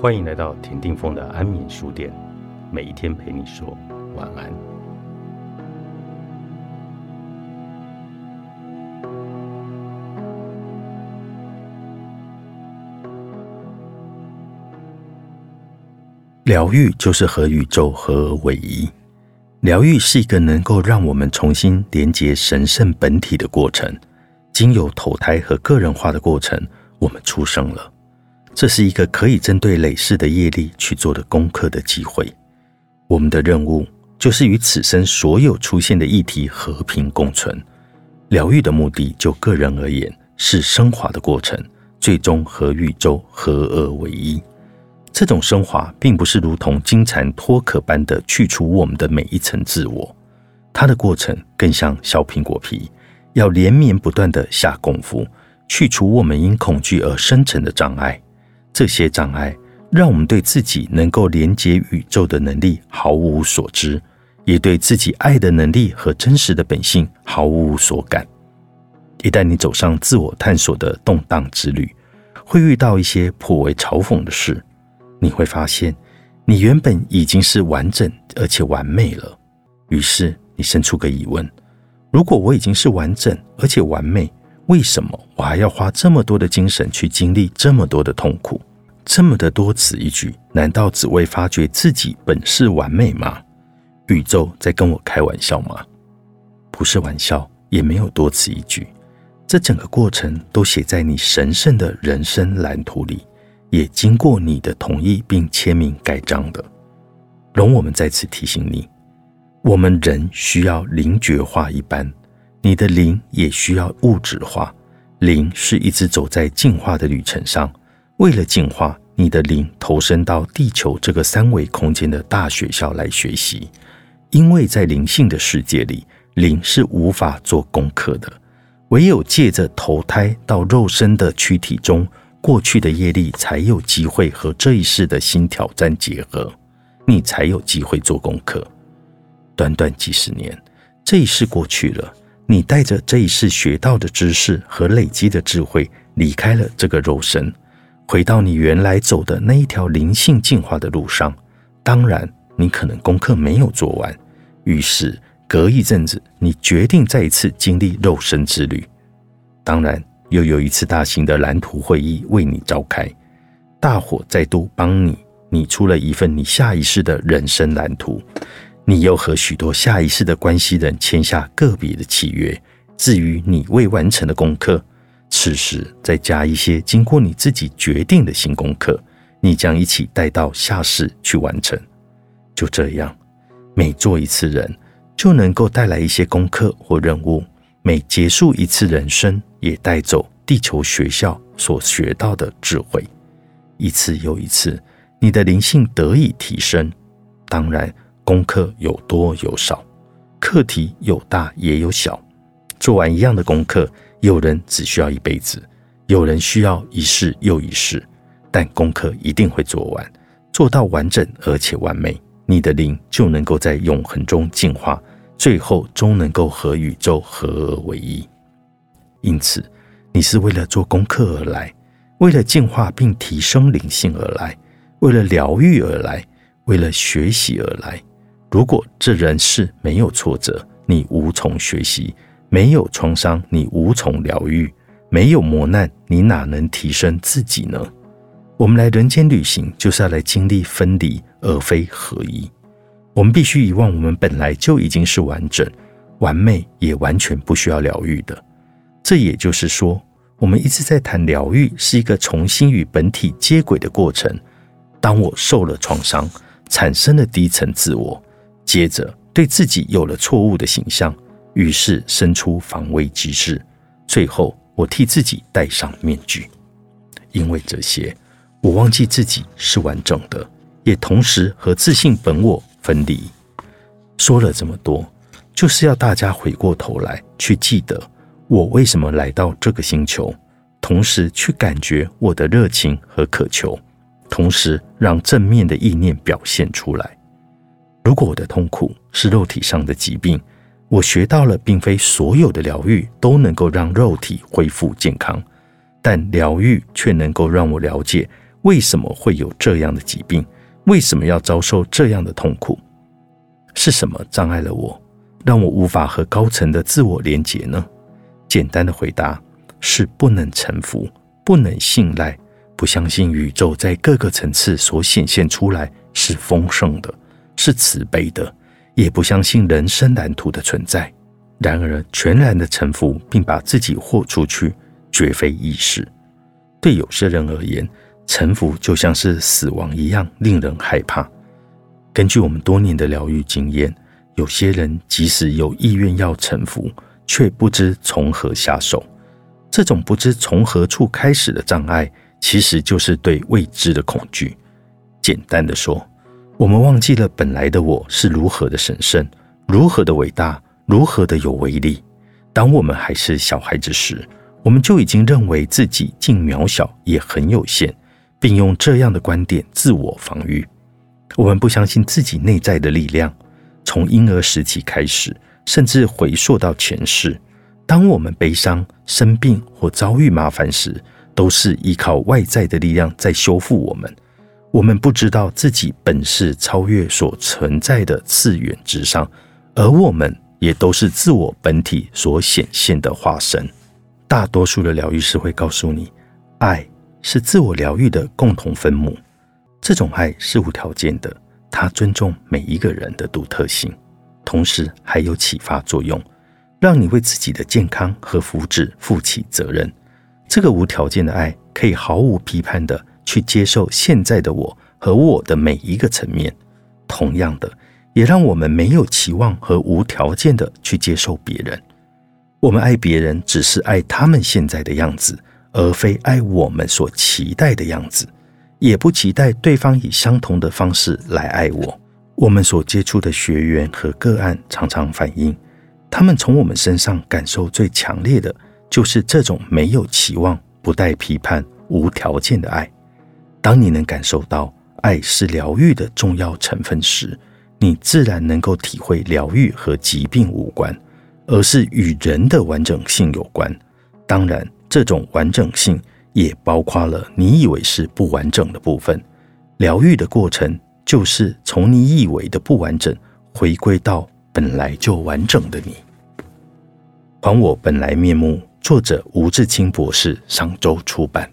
欢迎来到田定峰的安眠书店，每一天陪你说晚安。疗愈就是和宇宙合而为一。疗愈是一个能够让我们重新连接神圣本体的过程。经由投胎和个人化的过程，我们出生了。这是一个可以针对累世的业力去做的功课的机会。我们的任务就是与此生所有出现的议题和平共存。疗愈的目的，就个人而言，是升华的过程，最终和宇宙合二为一。这种升华，并不是如同金蝉脱壳般的去除我们的每一层自我，它的过程更像削苹果皮，要连绵不断的下功夫，去除我们因恐惧而生成的障碍。这些障碍让我们对自己能够连接宇宙的能力毫无所知，也对自己爱的能力和真实的本性毫无所感。一旦你走上自我探索的动荡之旅，会遇到一些颇为嘲讽的事。你会发现，你原本已经是完整而且完美了。于是你生出个疑问：如果我已经是完整而且完美，为什么我还要花这么多的精神去经历这么多的痛苦？这么的多此一举，难道只为发觉自己本是完美吗？宇宙在跟我开玩笑吗？不是玩笑，也没有多此一举。这整个过程都写在你神圣的人生蓝图里，也经过你的同意并签名盖章的。容我们再次提醒你：我们人需要灵觉化一般。你的灵也需要物质化，灵是一直走在进化的旅程上。为了进化，你的灵投身到地球这个三维空间的大学校来学习。因为在灵性的世界里，灵是无法做功课的，唯有借着投胎到肉身的躯体中，过去的业力才有机会和这一世的新挑战结合，你才有机会做功课。短短几十年，这一世过去了。你带着这一世学到的知识和累积的智慧，离开了这个肉身，回到你原来走的那一条灵性进化的路上。当然，你可能功课没有做完，于是隔一阵子，你决定再一次经历肉身之旅。当然，又有一次大型的蓝图会议为你召开，大伙再度帮你拟出了一份你下一世的人生蓝图。你又和许多下一世的关系人签下个别的契约。至于你未完成的功课，此时再加一些经过你自己决定的新功课，你将一起带到下世去完成。就这样，每做一次人，就能够带来一些功课或任务；每结束一次人生，也带走地球学校所学到的智慧。一次又一次，你的灵性得以提升。当然。功课有多有少，课题有大也有小。做完一样的功课，有人只需要一辈子，有人需要一世又一世。但功课一定会做完，做到完整而且完美，你的灵就能够在永恒中进化，最后终能够和宇宙合而为一。因此，你是为了做功课而来，为了进化并提升灵性而来，为了疗愈而来，为了学习而来。如果这人世没有挫折，你无从学习；没有创伤，你无从疗愈；没有磨难，你哪能提升自己呢？我们来人间旅行，就是要来经历分离，而非合一。我们必须遗忘，我们本来就已经是完整、完美，也完全不需要疗愈的。这也就是说，我们一直在谈疗愈，是一个重新与本体接轨的过程。当我受了创伤，产生了低层自我。接着对自己有了错误的形象，于是生出防卫机制。最后，我替自己戴上面具，因为这些，我忘记自己是完整的，也同时和自信本我分离。说了这么多，就是要大家回过头来去记得我为什么来到这个星球，同时去感觉我的热情和渴求，同时让正面的意念表现出来。如果我的痛苦是肉体上的疾病，我学到了，并非所有的疗愈都能够让肉体恢复健康，但疗愈却能够让我了解为什么会有这样的疾病？为什么要遭受这样的痛苦？是什么障碍了我，让我无法和高层的自我连结呢？简单的回答是：不能臣服，不能信赖，不相信宇宙在各个层次所显现出来是丰盛的，是慈悲的，也不相信人生蓝图的存在。然而，全然的臣服并把自己豁出去，绝非易事。对有些人而言，臣服就像是死亡一样，令人害怕。根据我们多年的疗愈经验，有些人即使有意愿要臣服，却不知从何下手。这种不知从何处开始的障碍，其实就是对未知的恐惧。简单的说，我们忘记了本来的我是如何的神圣，如何的伟大。如何的有威力？当我们还是小孩子时，我们就已经认为自己既渺小也很有限，并用这样的观点自我防御。我们不相信自己内在的力量。从婴儿时期开始，甚至回溯到前世，当我们悲伤、生病或遭遇麻烦时，都是依靠外在的力量在修复我们。我们不知道自己本是超越所存在的次元之上，而我们。也都是自我本体所显现的化身。大多数的疗愈师会告诉你，爱是自我疗愈的共同分母。这种爱是无条件的，它尊重每一个人的独特性，同时还有启发作用，让你为自己的健康和福祉负起责任。这个无条件的爱可以毫无批判的去接受现在的我和我的每一个层面。同样的。也让我们没有期望和无条件的去接受别人。我们爱别人，只是爱他们现在的样子，而非爱我们所期待的样子，也不期待对方以相同的方式来爱我。我们所接触的学员和个案常常反映，他们从我们身上感受最强烈的就是这种没有期望、不带批判、无条件的爱。当你能感受到爱是疗愈的重要成分时，你自然能够体会，疗愈和疾病无关，而是与人的完整性有关。当然，这种完整性也包括了你以为是不完整的部分。疗愈的过程就是从你以为的不完整，回归到本来就完整的你。还我本来面目，作者吴志清博士，上周出版。